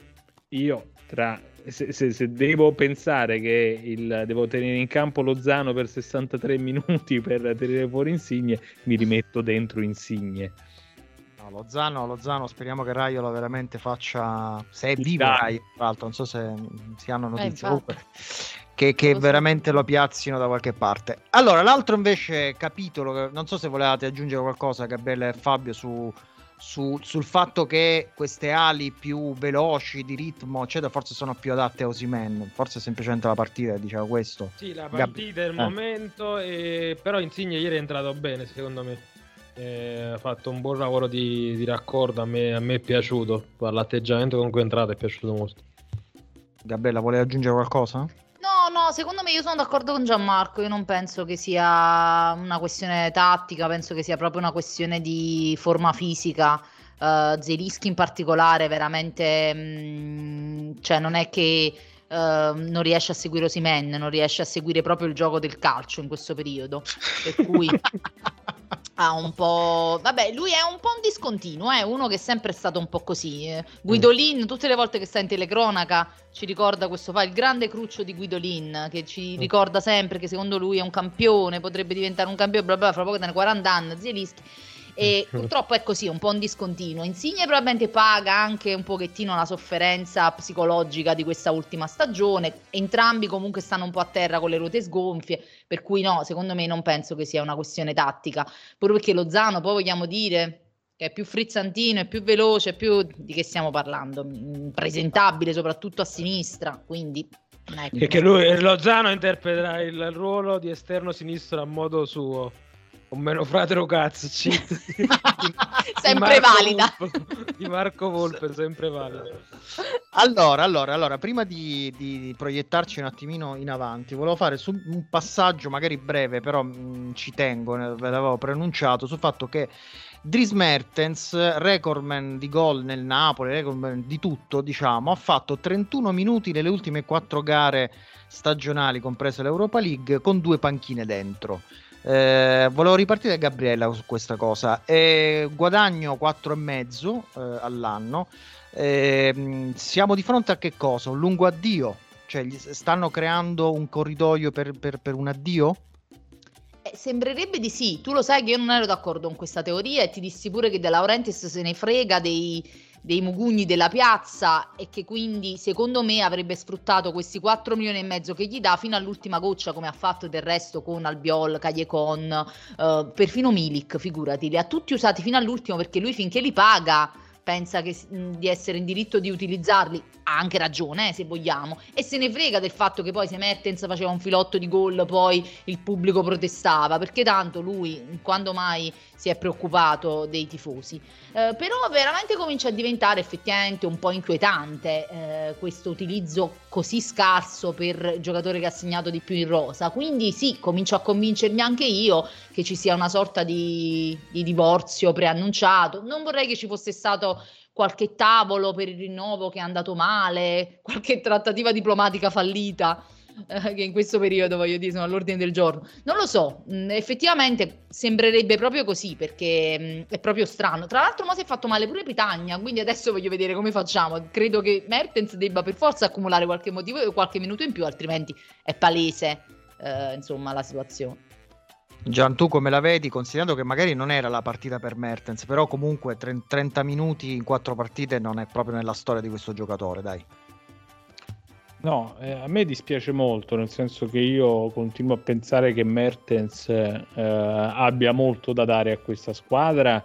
io tra se, se, se, devo pensare che il, devo tenere in campo Lozano per 63 minuti per tenere fuori Insigne, mi rimetto dentro Insigne. No, Lozano, Lozano, speriamo che Raiolo veramente faccia. Se è vivo, Raiolo, tra l'altro, non so se si hanno eh, notizie. Eh, che, che veramente lo piazzino da qualche parte. Allora, l'altro invece capitolo, non so se volevate aggiungere qualcosa, Gabriele e Fabio, su su, sul fatto che queste ali più veloci di ritmo, eccetera, forse sono più adatte a Osimen. Forse semplicemente la partita diceva questo. Sì, la partita è il eh. momento, e... però Insigne ieri è entrato bene, secondo me. Ha fatto un buon lavoro di, di raccordo, a me, a me, è piaciuto. L'atteggiamento con cui è entrato è piaciuto molto. Gabriella, vuole aggiungere qualcosa? no, secondo me io sono d'accordo con Gianmarco, io non penso che sia una questione tattica, penso che sia proprio una questione di forma fisica. Uh, Zelischi in particolare veramente, mh, mm, cioè non è che uh, non riesce a seguire Osimen, non riesce a seguire proprio il gioco del calcio in questo periodo, per cui ha un po'. Vabbè, lui è un po' un discontinuo, è eh? uno che è sempre stato un po' così. Eh. Guidolin, tutte le volte che sta in telecronaca, ci ricorda questo fa il grande cruccio di Guidolin, che ci mm. ricorda sempre che secondo lui è un campione, potrebbe diventare un campione, bla bla, fra poco da 40 anni, Zielischi e purtroppo è così, un po' un discontinuo. Insigne probabilmente paga anche un pochettino la sofferenza psicologica di questa ultima stagione. Entrambi comunque stanno un po' a terra con le ruote sgonfie, per cui no, secondo me non penso che sia una questione tattica. Pure perché Lozano, poi vogliamo dire che è più frizzantino, è più veloce, più di che stiamo parlando, mm, presentabile soprattutto a sinistra, quindi Ecco. E che lui, Lozano interpreterà il ruolo di esterno sinistro a modo suo. O meno fratero cazzo, sempre valida. Volpe, di Marco Volpe, sempre valida. Allora, allora, allora, prima di, di, proiettarci un attimino in avanti, volevo fare su un passaggio magari breve, però mh, mm, ci tengo, ve l'avevo pronunciato, sul fatto che Dries Mertens, recordman di gol nel Napoli, recordman di tutto, diciamo, ha fatto 31 minuti nelle ultime quattro gare stagionali, comprese l'Europa League, con due panchine dentro. Eh, volevo ripartire da Gabriella su questa cosa. Eh, guadagno 4,5 eh, all'anno. Eh, siamo di fronte a che cosa? Un lungo addio? Cioè, stanno creando un corridoio per, per, per un addio? Eh, sembrerebbe di sì. Tu lo sai che io non ero d'accordo con questa teoria e ti dissi pure che De Laurentiis se ne frega dei dei mugugni della piazza e che quindi secondo me avrebbe sfruttato questi 4 milioni e mezzo che gli dà fino all'ultima goccia come ha fatto del resto con Albiol, Cagliecon, eh, perfino Milik, figurati, li ha tutti usati fino all'ultimo perché lui finché li paga pensa che, di essere in diritto di utilizzarli, ha anche ragione eh, se vogliamo, e se ne frega del fatto che poi se Mertens faceva un filotto di gol poi il pubblico protestava, perché tanto lui quando mai si è preoccupato dei tifosi. Eh, però veramente comincia a diventare effettivamente un po' inquietante eh, questo utilizzo così scarso per il giocatore che ha segnato di più in rosa. Quindi sì, comincio a convincermi anche io che ci sia una sorta di, di divorzio preannunciato. Non vorrei che ci fosse stato qualche tavolo per il rinnovo che è andato male, qualche trattativa diplomatica fallita eh, che in questo periodo, voglio dire, sono all'ordine del giorno. Non lo so, mm, effettivamente sembrerebbe proprio così perché mm, è proprio strano. Tra l'altro, mo si è fatto male pure Pitagna, quindi adesso voglio vedere come facciamo. Credo che Mertens debba per forza accumulare qualche motivo e qualche minuto in più, altrimenti è palese eh, insomma la situazione. Gian, tu come la vedi, considerando che magari non era la partita per Mertens, però comunque 30 minuti in quattro partite non è proprio nella storia di questo giocatore, dai. No, eh, a me dispiace molto, nel senso che io continuo a pensare che Mertens eh, abbia molto da dare a questa squadra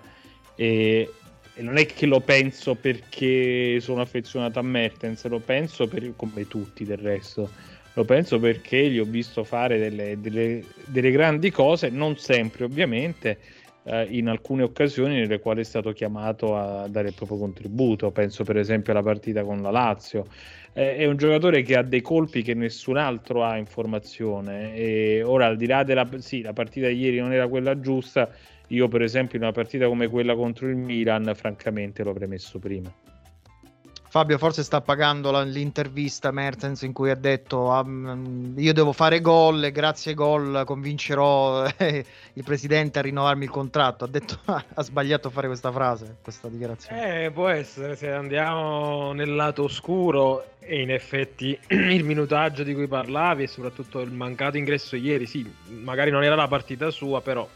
e, e, non è che lo penso perché sono affezionato a Mertens, lo penso per, come tutti del resto, lo penso perché gli ho visto fare delle, delle, delle grandi cose, non sempre ovviamente, eh, in alcune occasioni nelle quali è stato chiamato a dare il proprio contributo, penso per esempio alla partita con la Lazio è un giocatore che ha dei colpi che nessun altro ha in formazione. E ora, al di là della sì, la partita di ieri non era quella giusta, io per esempio in una partita come quella contro il Milan, francamente l'ho premesso prima. Fabio forse sta pagando la, l'intervista Mertens in cui ha detto um, io devo fare gol e grazie ai gol convincerò eh, il presidente a rinnovarmi il contratto. Ha detto ha sbagliato a fare questa frase, questa dichiarazione. Eh, può essere se andiamo nel lato oscuro e in effetti il minutaggio di cui parlavi e soprattutto il mancato ingresso ieri, sì, magari non era la partita sua, però...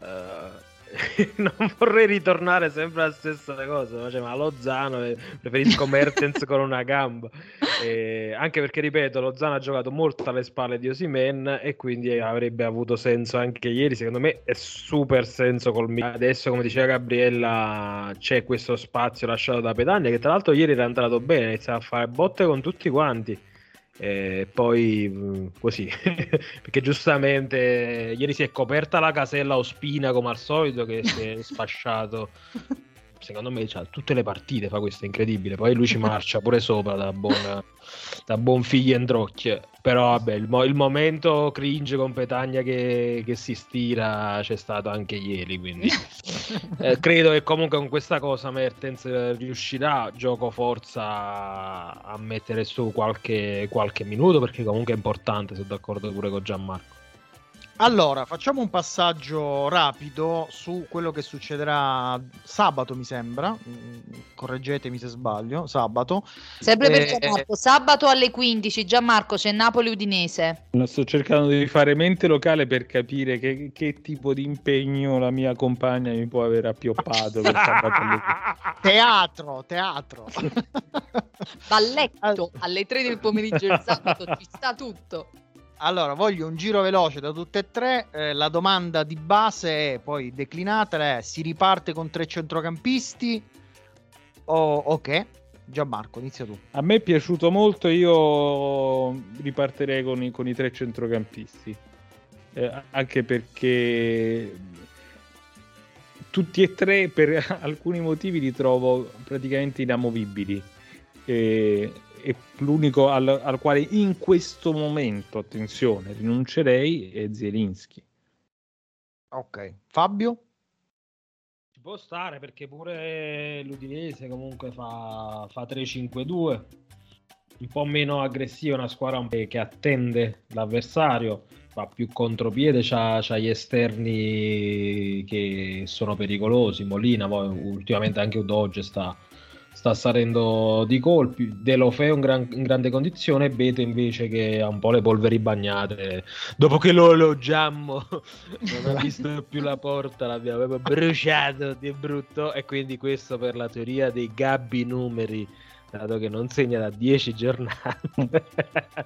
Uh non vorrei ritornare sempre alla stessa cosa, cioè, ma Lozano eh, preferisco Mertens con una gamba. E anche perché, ripeto, Lozano ha giocato molto alle spalle di Osimen e quindi avrebbe avuto senso anche ieri. Secondo me è super senso col Milan. Adesso, come diceva Gabriella, c'è questo spazio lasciato da Pedagna che tra l'altro ieri era andato bene, inizia a fare botte con tutti quanti. E poi mm, così, perché giustamente ieri si è coperta la casella Ospina come al solito che si è sfasciato. Secondo me cioè, tutte le partite fa questo, è incredibile. Poi lui ci marcia pure sopra da buon, da buon figlio Endrocchie. Però vabbè, il, mo- il, momento cringe con Petagna che, che, si stira c'è stato anche ieri. Quindi eh, credo che comunque con questa cosa Mertens riuscirà, gioco forza, a mettere su qualche, qualche minuto perché comunque è importante, sono d'accordo pure con Gianmarco. Allora, facciamo un passaggio rapido su quello che succederà sabato, mi sembra. Mm, correggetemi se sbaglio. Sabato. Sempre per eh, Gianmarco. Sabato alle 15, Gianmarco, c'è Napoli-Udinese. Sto cercando di fare mente locale per capire che, che tipo di impegno la mia compagna mi può aver appioppato per sabato alle 15. Teatro, teatro. Balletto alle 3 del pomeriggio il sabato, ci sta tutto. Allora, voglio un giro veloce da tutte e tre. Eh, la domanda di base è poi declinata: è, si riparte con tre centrocampisti o, o che? Gianmarco, inizia tu. A me è piaciuto molto, io riparterei con i, con i tre centrocampisti. Eh, anche perché tutti e tre per alcuni motivi li trovo praticamente inamovibili. Eh, e l'unico al, al, quale in questo momento, attenzione, rinuncerei è Zielinski. Ok, Fabio? Ci può stare perché pure l'Udinese comunque fa, fa 3-5-2, un po' meno aggressiva, una squadra che attende l'avversario, fa più contropiede, c'ha, c'ha gli esterni che sono pericolosi, Molina, poi ultimamente anche Udoge sta sta salendo di colpi. Delofe è un gran, in grande condizione, Bete invece che ha un po' le polveri bagnate. Dopo che lo elogiamo, non ha visto più la porta, l'abbiamo proprio bruciato di brutto. E quindi questo per la teoria dei gabbi numeri dato che non segna da 10 giornate.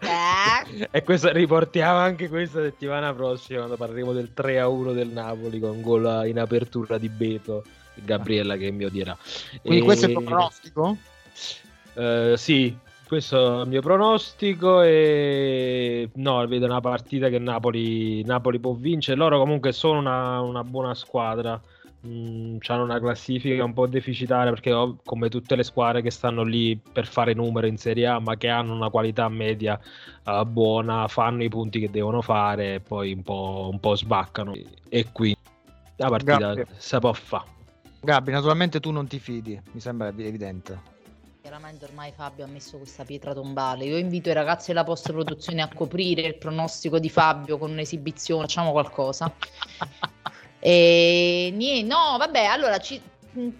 Eh. e questo riportiamo anche questa settimana prossima quando parleremo del 3 a 1 del Napoli con gol in apertura di Beto. Gabriella che mi odierà. Quindi e... questo è il tuo pronostico? Uh, sì, questo è il mio pronostico e no, vedo una partita che Napoli, Napoli può vincere. Loro comunque sono una, una buona squadra. Mm, hanno una classifica un po' deficitaria perché come tutte le squadre che stanno lì per fare numero in Serie A ma che hanno una qualità media uh, buona fanno i punti che devono fare e poi un po', un po sbaccano e qui la partita si può fare Gabri, naturalmente tu non ti fidi, mi sembra evidente. Chiaramente ormai Fabio ha messo questa pietra tombale. Io invito i ragazzi della post-produzione a coprire il pronostico di Fabio con un'esibizione, facciamo qualcosa. e niente, no, vabbè, allora ci,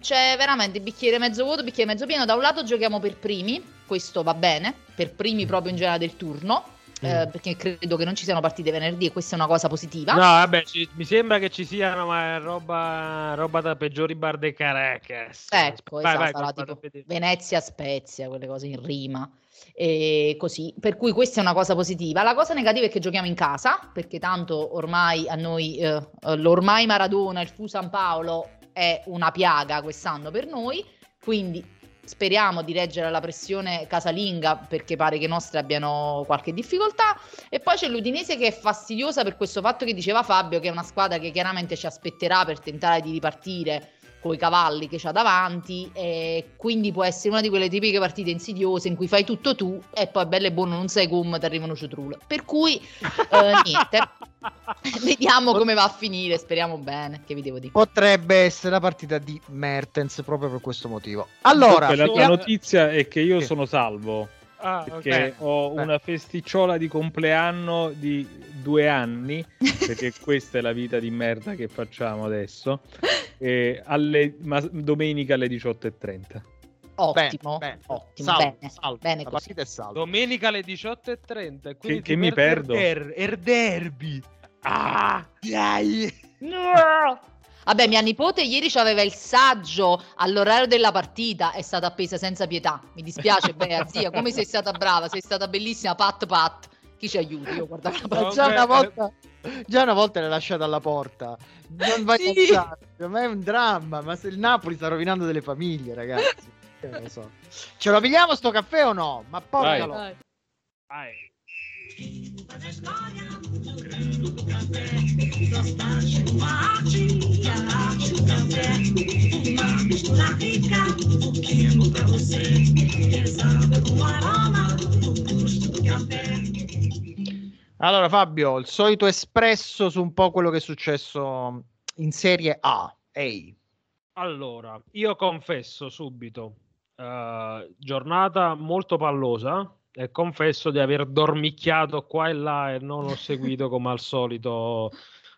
c'è veramente bicchiere mezzo vuoto, bicchiere mezzo pieno. Da un lato giochiamo per primi, questo va bene, per primi proprio in generale del turno. Eh, perché credo che non ci siano partite venerdì e questa è una cosa positiva. No, vabbè, ci- mi sembra che ci siano, ma è roba, roba da peggiori bar de Caracas. Ecco, Vai, esatto, vai, sarà tipo. Venezia Spezia, quelle cose in rima. E così, per cui questa è una cosa positiva. La cosa negativa è che giochiamo in casa, perché tanto ormai a noi eh, l'ormai Maradona, il Fu San Paolo è una piaga quest'anno per noi, quindi speriamo di reggere la pressione casalinga perché pare che i nostri abbiano qualche difficoltà. E poi c'è l'Udinese che è fastidiosa per questo fatto che diceva Fabio che è una squadra che chiaramente ci aspetterà per tentare di ripartire con i cavalli che c'ha davanti e quindi può essere una di quelle tipiche partite insidiose in cui fai tutto tu e poi bello e buono non sai come ti arrivano ciotrulle per cui eh, niente vediamo come va a finire speriamo bene che vi devo dire Potrebbe essere la partita di Mertens proprio per questo motivo. Allora, Comunque, la, la vediamo- notizia è che io Sì. sono salvo. Ah, Perché ok. ho Beh. una festicciola di compleanno di due anni, perché questa è la vita di merda che facciamo adesso. E alle, ma domenica alle 18.30. ottimo bene, ottimo salvo, bene, salvo, bene la così. partita è salva. Domenica alle 18.30. e quindi che ti mi perdo? Er, er derby. Ah, dai. Vabbè, mia nipote ieri aveva il saggio all'orario della partita, è stata appesa senza pietà. Mi dispiace, Bea, zia, come sei stata brava, sei stata bellissima, pat pat. Chi ci aiuti? Io guardavo la partita. già una volta già una volta l'hai lasciata alla porta non vai Sì. a alzare, ma è un dramma ma se il Napoli sta rovinando delle famiglie ragazzi Io non lo so. ce lo pigliamo sto caffè o no? ma porcalo Dai. Vai. Allora Fabio il solito espresso su un po' quello che è successo in Serie A Ehi. Allora, io confesso subito, eh, giornata molto pallosa e confesso di aver dormicchiato qua e là e non ho seguito come al solito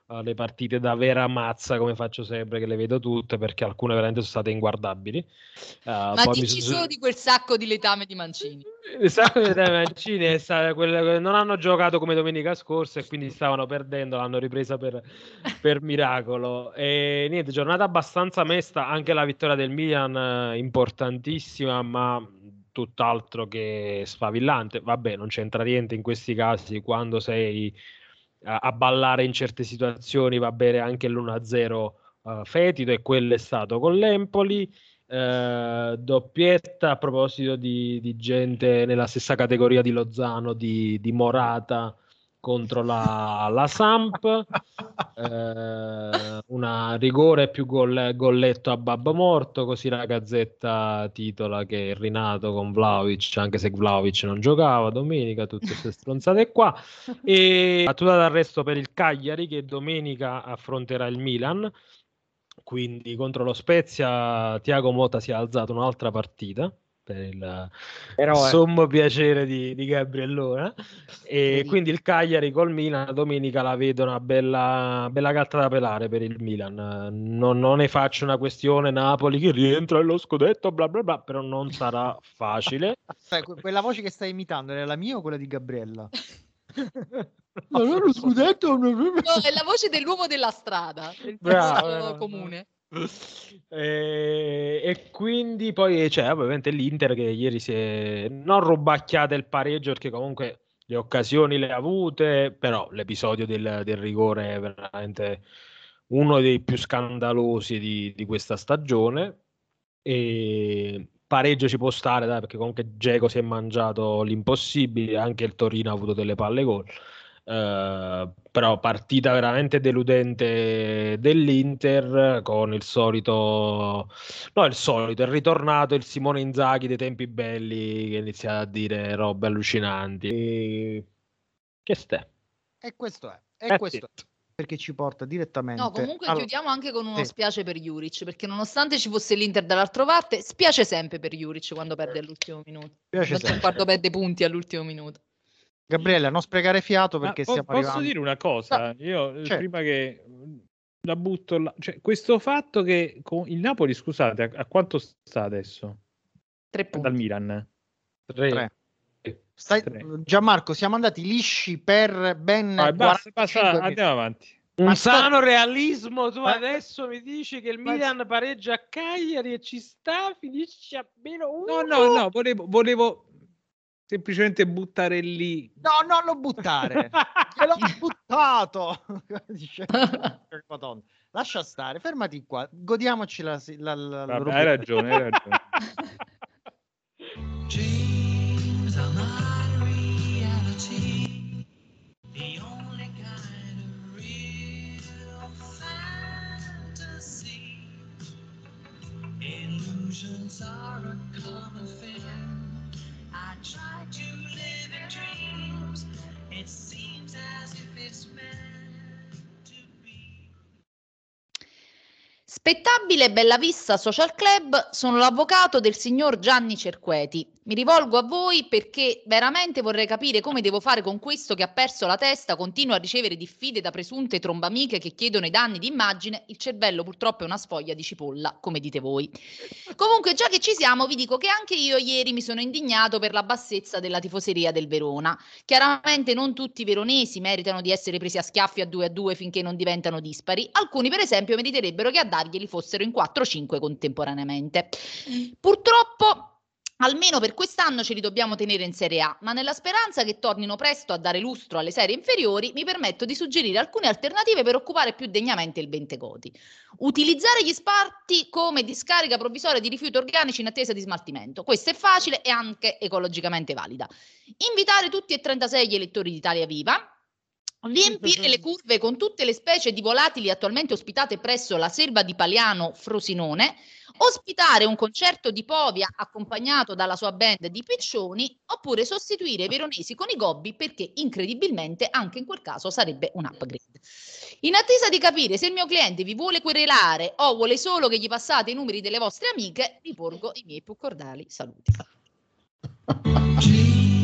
eh, le partite da vera mazza come faccio sempre che le vedo tutte perché alcune veramente sono state inguardabili. Eh, Ma dici sono- solo di quel sacco di letame di Mancini. Esatto, dai Mancini è stata quella che non hanno giocato come domenica scorsa e quindi stavano perdendo, l'hanno ripresa per, per miracolo. E niente, giornata abbastanza mesta, anche la vittoria del Milan eh, importantissima, ma tutt'altro che sfavillante. Vabbè, non c'entra niente in questi casi quando sei a, ballare in certe situazioni, va bene anche l'1-0 eh, fetido e quello è stato con l'Empoli. Eh, doppietta a proposito di, di gente nella stessa categoria di Lozano di, di Morata contro la, la Samp eh, una rigore più gol, golletto a babbo morto così la gazzetta titola che è rinato con Vlaovic anche se Vlaovic non giocava domenica tutte queste stronzate qua. E battuta d'arresto per il Cagliari che domenica affronterà il Milan. Quindi contro lo Spezia Tiago Mota si è alzato un'altra partita per il Eroe. sommo piacere di, di Gabriellona e quindi il Cagliari col Milan domenica la vedo una bella, bella gatta da pelare per il Milan non, non ne faccio una questione Napoli che rientra nello scudetto bla bla bla però non sarà facile Sai, que- quella voce che stai imitando era la mia o quella di Gabriella? allora lo scudetto No, è la voce dell'uomo della strada, piccolo bravo. comune. E, e quindi poi c'è ovviamente l'Inter che ieri si è non rubacchiata il pareggio perché comunque le occasioni le ha avute, però l'episodio del, del rigore è veramente uno dei più scandalosi di, di questa stagione. E pareggio ci può stare, dai, perché comunque Geco si è mangiato l'impossibile, anche il Torino ha avuto delle palle gol. Eh, però partita veramente deludente dell'Inter con il solito, no, il solito, è ritornato il Simone Inzaghi dei tempi belli che inizia a dire robe allucinanti. E... Che ste? E questo è. E Eh, questo è. Perché ci porta direttamente. No, comunque al- chiudiamo anche con uno Sì. spiace per Juric, perché nonostante ci fosse l'Inter dall'altra parte, spiace sempre per Juric quando perde all'ultimo minuto. Piace Quando- sempre. Quando perde punti all'ultimo minuto. Gabriella, non sprecare fiato Ma perché po- stiamo posso arrivando. dire una cosa? Io eh, certo. prima che mm, la butto là, cioè, questo fatto che con il Napoli, scusate, a, a quanto sta adesso? Tre punti. Dal Milan? Tre. Tre. Stai- Tre. Gianmarco, siamo andati lisci per ben Vai, basta, 45 basta, andiamo avanti. Un Ma sta- sano realismo, tu Ma- adesso mi dici che il Ma- Milan pareggia a Cagliari e ci sta, finisce a meno No, uno. no, no, volevo, volevo semplicemente buttare lì. No, non lo buttare. Gliel'ho buttato. Dice- Madonna. Lascia stare, fermati qua. Godiamoci la, la, la- la Vabbè, hai ragione, hai ragione. Illusions are a common thing. Spettabile Bella Vista Social Club, sono l'avvocato del signor Gianni Cerqueti. Mi rivolgo a voi perché veramente vorrei capire come devo fare con questo che ha perso la testa, continua a ricevere diffide da presunte trombamiche che chiedono i danni di immagine. Il cervello purtroppo è una sfoglia di cipolla, come dite voi. Comunque, già che ci siamo, vi dico che anche io ieri mi sono indignato per la bassezza della tifoseria del Verona. Chiaramente non tutti i veronesi meritano di essere presi a schiaffi a 2 a 2 finché non diventano dispari. Alcuni, per esempio, meriterebbero che a darglieli fossero in 4-5 contemporaneamente. Purtroppo. Almeno per quest'anno ce li dobbiamo tenere in Serie A, ma nella speranza che tornino presto a dare lustro alle serie inferiori, mi permetto di suggerire alcune alternative per occupare più degnamente il Bentegodi. Utilizzare gli sparti come discarica provvisoria di rifiuti organici in attesa di smaltimento. Questo è facile e anche ecologicamente valida. Invitare tutti e 36 gli elettori di Italia Viva. Riempire le curve con tutte le specie di volatili attualmente ospitate presso la selva di Paliano Frosinone. Ospitare un concerto di Povia accompagnato dalla sua band di Piccioni. Oppure sostituire i veronesi con i gobbi perché incredibilmente anche in quel caso sarebbe un upgrade. In attesa di capire se il mio cliente vi vuole querelare o vuole solo che gli passate i numeri delle vostre amiche, vi porgo i miei più cordiali saluti.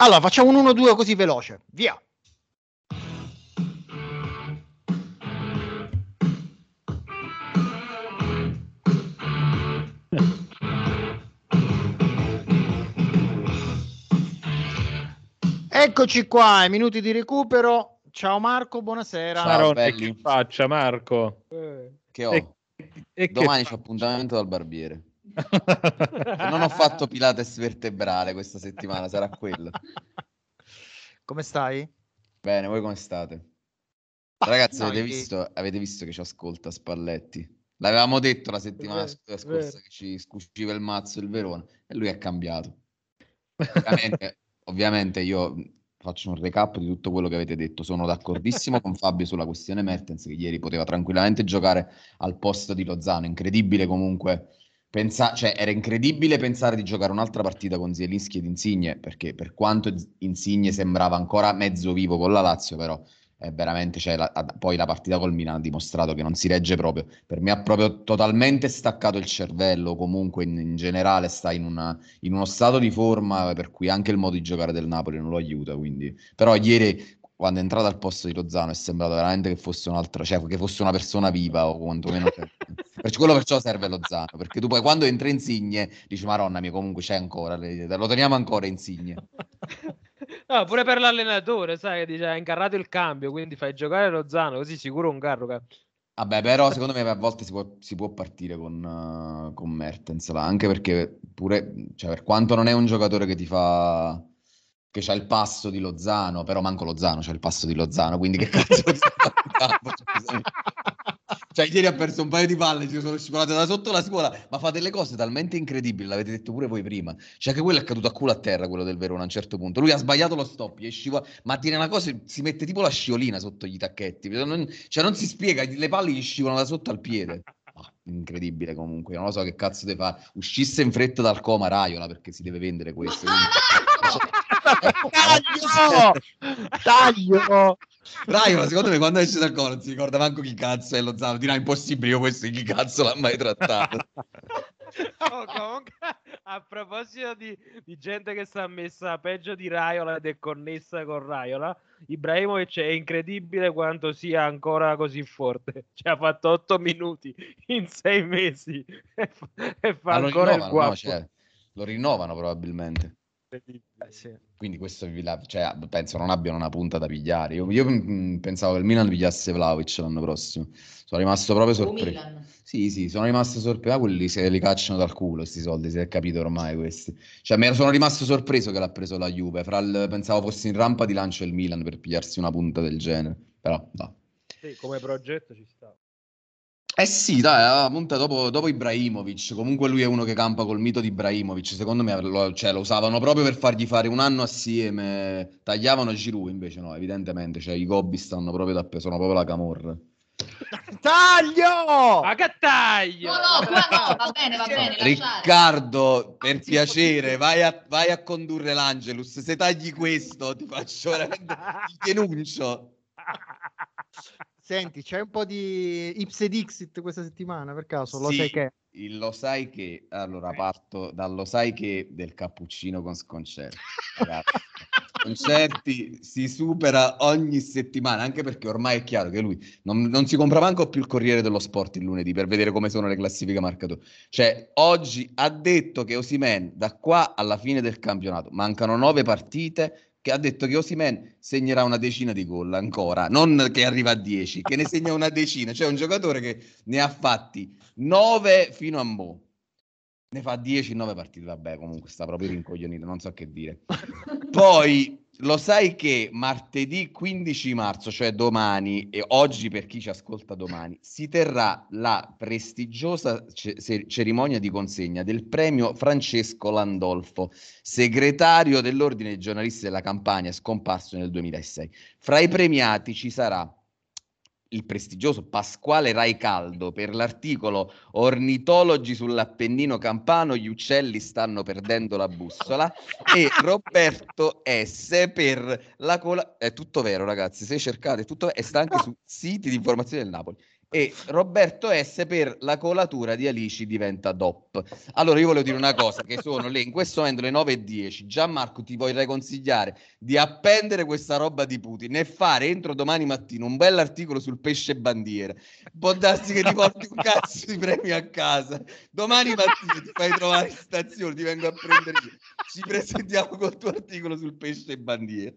Allora, facciamo un 1-2 così veloce. Via. Eccoci qua, i minuti di recupero. Ciao Marco, buonasera. Ciao, Marone, che faccia, Marco. Eh. Che ho? E- e che Domani c'ho appuntamento dal barbiere. Non ho fatto Pilates vertebrale questa settimana, sarà quello. Come stai? Bene, voi come state? Ah, Ragazzi, avete visto, avete visto che ci ascolta Spalletti? L'avevamo detto la settimana Vero, sc- scorsa vero. che ci scuciva il mazzo il Verona e lui è cambiato. Ovviamente, ovviamente io faccio un recap di tutto quello che avete detto. Sono d'accordissimo con Fabio sulla questione Mertens, che ieri poteva tranquillamente giocare al posto di Lozano. Incredibile comunque. Pensa- cioè, era incredibile pensare di giocare un'altra partita con Zielinski ed Insigne, perché per quanto Insigne sembrava ancora mezzo vivo con la Lazio, però è veramente, cioè, la- poi la partita col Milan ha dimostrato che non si regge proprio. Per me ha proprio totalmente staccato il cervello, comunque in, in generale sta in, una- in uno stato di forma per cui anche il modo di giocare del Napoli non lo aiuta. Quindi. Però ieri, quando è entrato al posto di Lozano, è sembrato veramente che fosse un'altra, cioè che fosse una persona viva o quantomeno... Perciò, quello perciò serve Lozano, perché tu poi quando entra Insigne dici, Maronna mia, comunque c'è ancora, lo teniamo ancora Insigne. No, pure per l'allenatore, sai, dice, ha incarrato il cambio, quindi fai giocare Lozano, così sicuro un carro. Vabbè, però secondo me a volte si può, si può partire con, eh, con Mertens là, anche perché pure, cioè, per quanto non è un giocatore che ti fa, che c'ha il passo di Lozano, però manco Lozano c'ha il passo di Lozano, quindi che cazzo ti sta in campo? Cioè. Cioè, ieri ha perso un paio di palle, ci sono scivolate da sotto la scuola, ma fa delle cose talmente incredibili, l'avete detto pure voi prima. Cioè, che quello è caduto a culo a terra, quello del Verona, a un certo punto. Lui ha sbagliato lo stop, è scivola- ma tiene una cosa, si mette tipo la sciolina sotto gli tacchetti. Non- cioè, non si spiega, le palle gli scivolano da sotto al piede. Ah, incredibile comunque, non lo so che cazzo deve fare. Uscisse in fretta dal coma Raiola perché si deve vendere questo. quindi- Taglio! Taglio! Raiola, secondo me, quando esce dal coro non si ricorda manco chi cazzo è lo Zano. Dirà impossibile, io questo chi cazzo l'ha mai trattato. Oh, comunque, a proposito di, di gente che sta messa peggio di Raiola ed è connessa con Raiola, Ibrahimovic è incredibile quanto sia ancora così forte. Ci ha fatto 8 minuti in 6 mesi e fa, e fa ancora il rinnovano, no? guapo. Cioè, lo rinnovano probabilmente. Eh, sì. Quindi questo la- cioè, penso non abbiano una punta da pigliare. Io, io, mm, pensavo che il Milan pigliasse Vlaovic l'anno prossimo. Sono rimasto proprio sorpreso. Sì, sì, sono rimasto sorpreso. Ah, quelli se li cacciano dal culo, questi soldi, si è capito ormai questi. Cioè, mi sono rimasto sorpreso che l'ha preso la Juve. Fra il- pensavo fosse in rampa di lancio il Milan per pigliarsi una punta del genere. Però, no. Sì, come progetto ci sta. Eh sì, dai, la punta dopo, dopo Ibrahimovic. Comunque lui è uno che campa col mito di Ibrahimovic. Secondo me lo, cioè, lo usavano proprio per fargli fare un anno assieme. Tagliavano Giroud, invece no, evidentemente. Cioè, i gobbi stanno proprio da sono proprio la camorra. Taglio! Ma che taglio! No, no, qua no, va bene, va bene. Riccardo, per piacere, vai a, vai a condurre l'Angelus. Se tagli questo, ti faccio veramente. Ti denuncio. Senti, c'è un po' di Ipse Dixit questa settimana per caso? Lo Sì, sai che? il lo sai che. Allora, parto dal lo sai che del cappuccino con sconcerti. Concerti si supera ogni settimana, anche perché ormai è chiaro che lui non, non si compra manco più il Corriere dello Sport il lunedì per vedere come sono le classifiche marcature. Cioè, oggi ha detto che Osimen da qua alla fine del campionato mancano nove partite. Che ha detto che Osimen segnerà una decina di gol ancora, non che arriva a 10, che ne segna una decina. Cioè, un giocatore che ne ha fatti 9 fino a mo'. Ne fa 10 in 9 partite, vabbè, comunque sta proprio rincoglionito, non so che dire. Poi lo sai che martedì 15 marzo, cioè domani e oggi per chi ci ascolta domani, si terrà la prestigiosa ce- cerimonia di consegna del premio Francesco Landolfo, segretario dell'Ordine dei giornalisti della Campania, scomparso nel 2006. Fra i premiati ci sarà il prestigioso Pasquale Raicaldo per l'articolo Ornitologi sull'Appennino Campano, gli uccelli stanno perdendo la bussola e Roberto S per la cola... È tutto vero ragazzi, se cercate tutto e sta anche su siti di informazione del Napoli. E Roberto S per la colatura di Alici diventa DOP. Allora io volevo dire una cosa, che sono le, in questo momento le 9.10. Gianmarco ti vorrei consigliare di appendere questa roba di Putin e fare entro domani mattina un bell'articolo sul pesce bandiera. Può darsi che ti porti un cazzo di premi a casa. Domani mattina ti fai trovare in stazione, ti vengo a prendere. Ci presentiamo col tuo articolo sul pesce bandiera.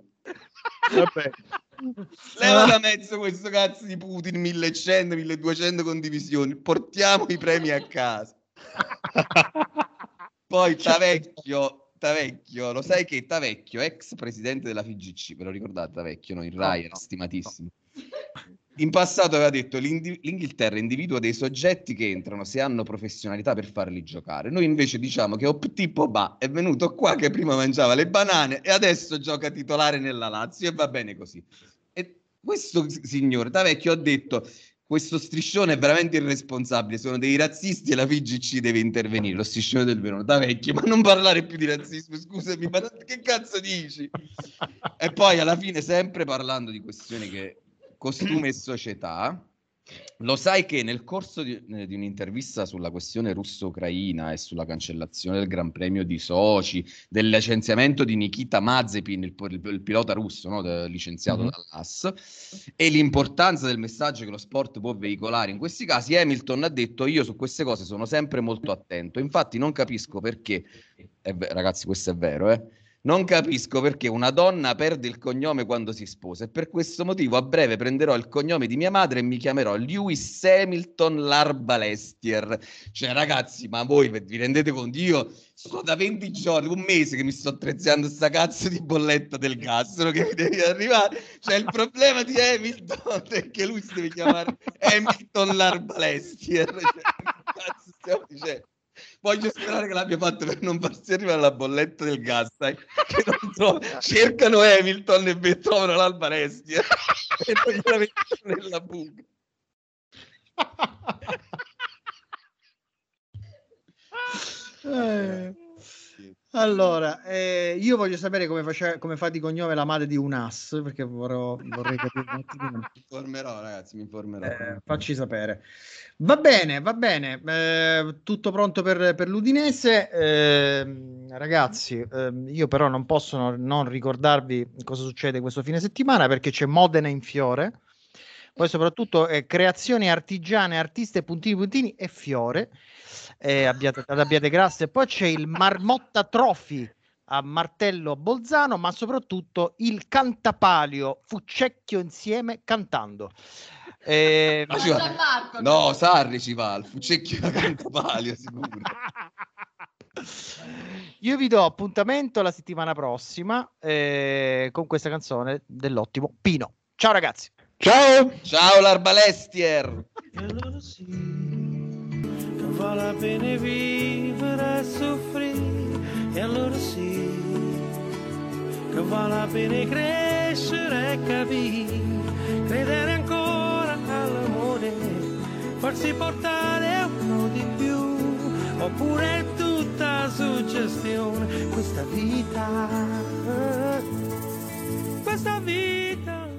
Vabbè. Leva da mezzo questo cazzo di Putin, 1100, 1200 condivisioni. Portiamo i premi a casa. Poi Tavecchio, Tavecchio, lo sai che Tavecchio, ex presidente della FIGC, ve lo ricordate Tavecchio, no? il Rai, stimatissimo. In passato aveva detto l'Indi- l'Inghilterra individua dei soggetti che entrano se hanno professionalità per farli giocare. Noi invece diciamo che Optipo Ba è venuto qua che prima mangiava le banane e adesso gioca titolare nella Lazio e va bene così. E questo signore Tavecchio ha detto questo striscione è veramente irresponsabile, sono dei razzisti e la FIGC deve intervenire, lo striscione del Verona. Tavecchio, ma non parlare più di razzismo, scusami, ma che cazzo dici? E poi alla fine sempre parlando di questioni che costume e società, lo sai che nel corso di, eh, di un'intervista sulla questione russo-ucraina e sulla cancellazione del Gran Premio di Sochi, del licenziamento di Nikita Mazepin, il, il- il pilota russo no, de- licenziato Mhm. dall'AS, e l'importanza del messaggio che lo sport può veicolare in questi casi, Hamilton ha detto io su queste cose sono sempre molto attento, infatti non capisco perché, ve- ragazzi questo è vero, eh, non capisco perché una donna perde il cognome quando si sposa e per questo motivo a breve prenderò il cognome di mia madre e mi chiamerò Lewis Hamilton Larbalestier. Cioè ragazzi, ma voi vi rendete conto? Io sono da 20 giorni, un mese che mi sto attrezzando sta cazzo di bolletta del gas, no? che mi devi arrivare. Cioè il problema di Hamilton è che lui si deve chiamare Hamilton Larbalestier. Cioè, cazzo stiamo dicendo? Voglio sperare che l'abbia fatto per non farsi arrivare la bolletta del gas, sai? Che non so, cercano Hamilton e trovano l'Alba Restia e non gliela mettono nella buca. Eh, Allora, eh, io voglio sapere come, face- come fa di cognome la madre di Unas, perché vorrò- vorrei capire un attimino. Mi informerò, ragazzi, mi informerò. Eh, facci sapere. Va bene, va bene. eh, tutto pronto per, per l'Udinese. Ehm, ragazzi, ehm, io però non posso non ricordarvi cosa succede questo fine settimana perché c'è Modena in fiore. Poi soprattutto eh, creazioni artigiane, artiste, puntini, puntini e fiore eh, abbiate, ad Abbiate Grasse. Poi c'è il Marmotta Trophy a Martello Bolzano, ma soprattutto il Cantapalio Fuccecchio insieme cantando. Eh, Ah, ci va- Gianmarco, No, Sarri ci va, il fucecchio da Cantapalio, sicuro. Io vi do appuntamento la settimana prossima eh, con questa canzone dell'ottimo Pino. Ciao ragazzi. Ciao! Ciao l'Arbalestier! E allora sì, che vale la pena vivere e soffrire. E allora sì, che vale la pena crescere e capire. Credere ancora all'amore, farsi portare uno di più. Oppure è tutta suggestione questa vita. Questa vita.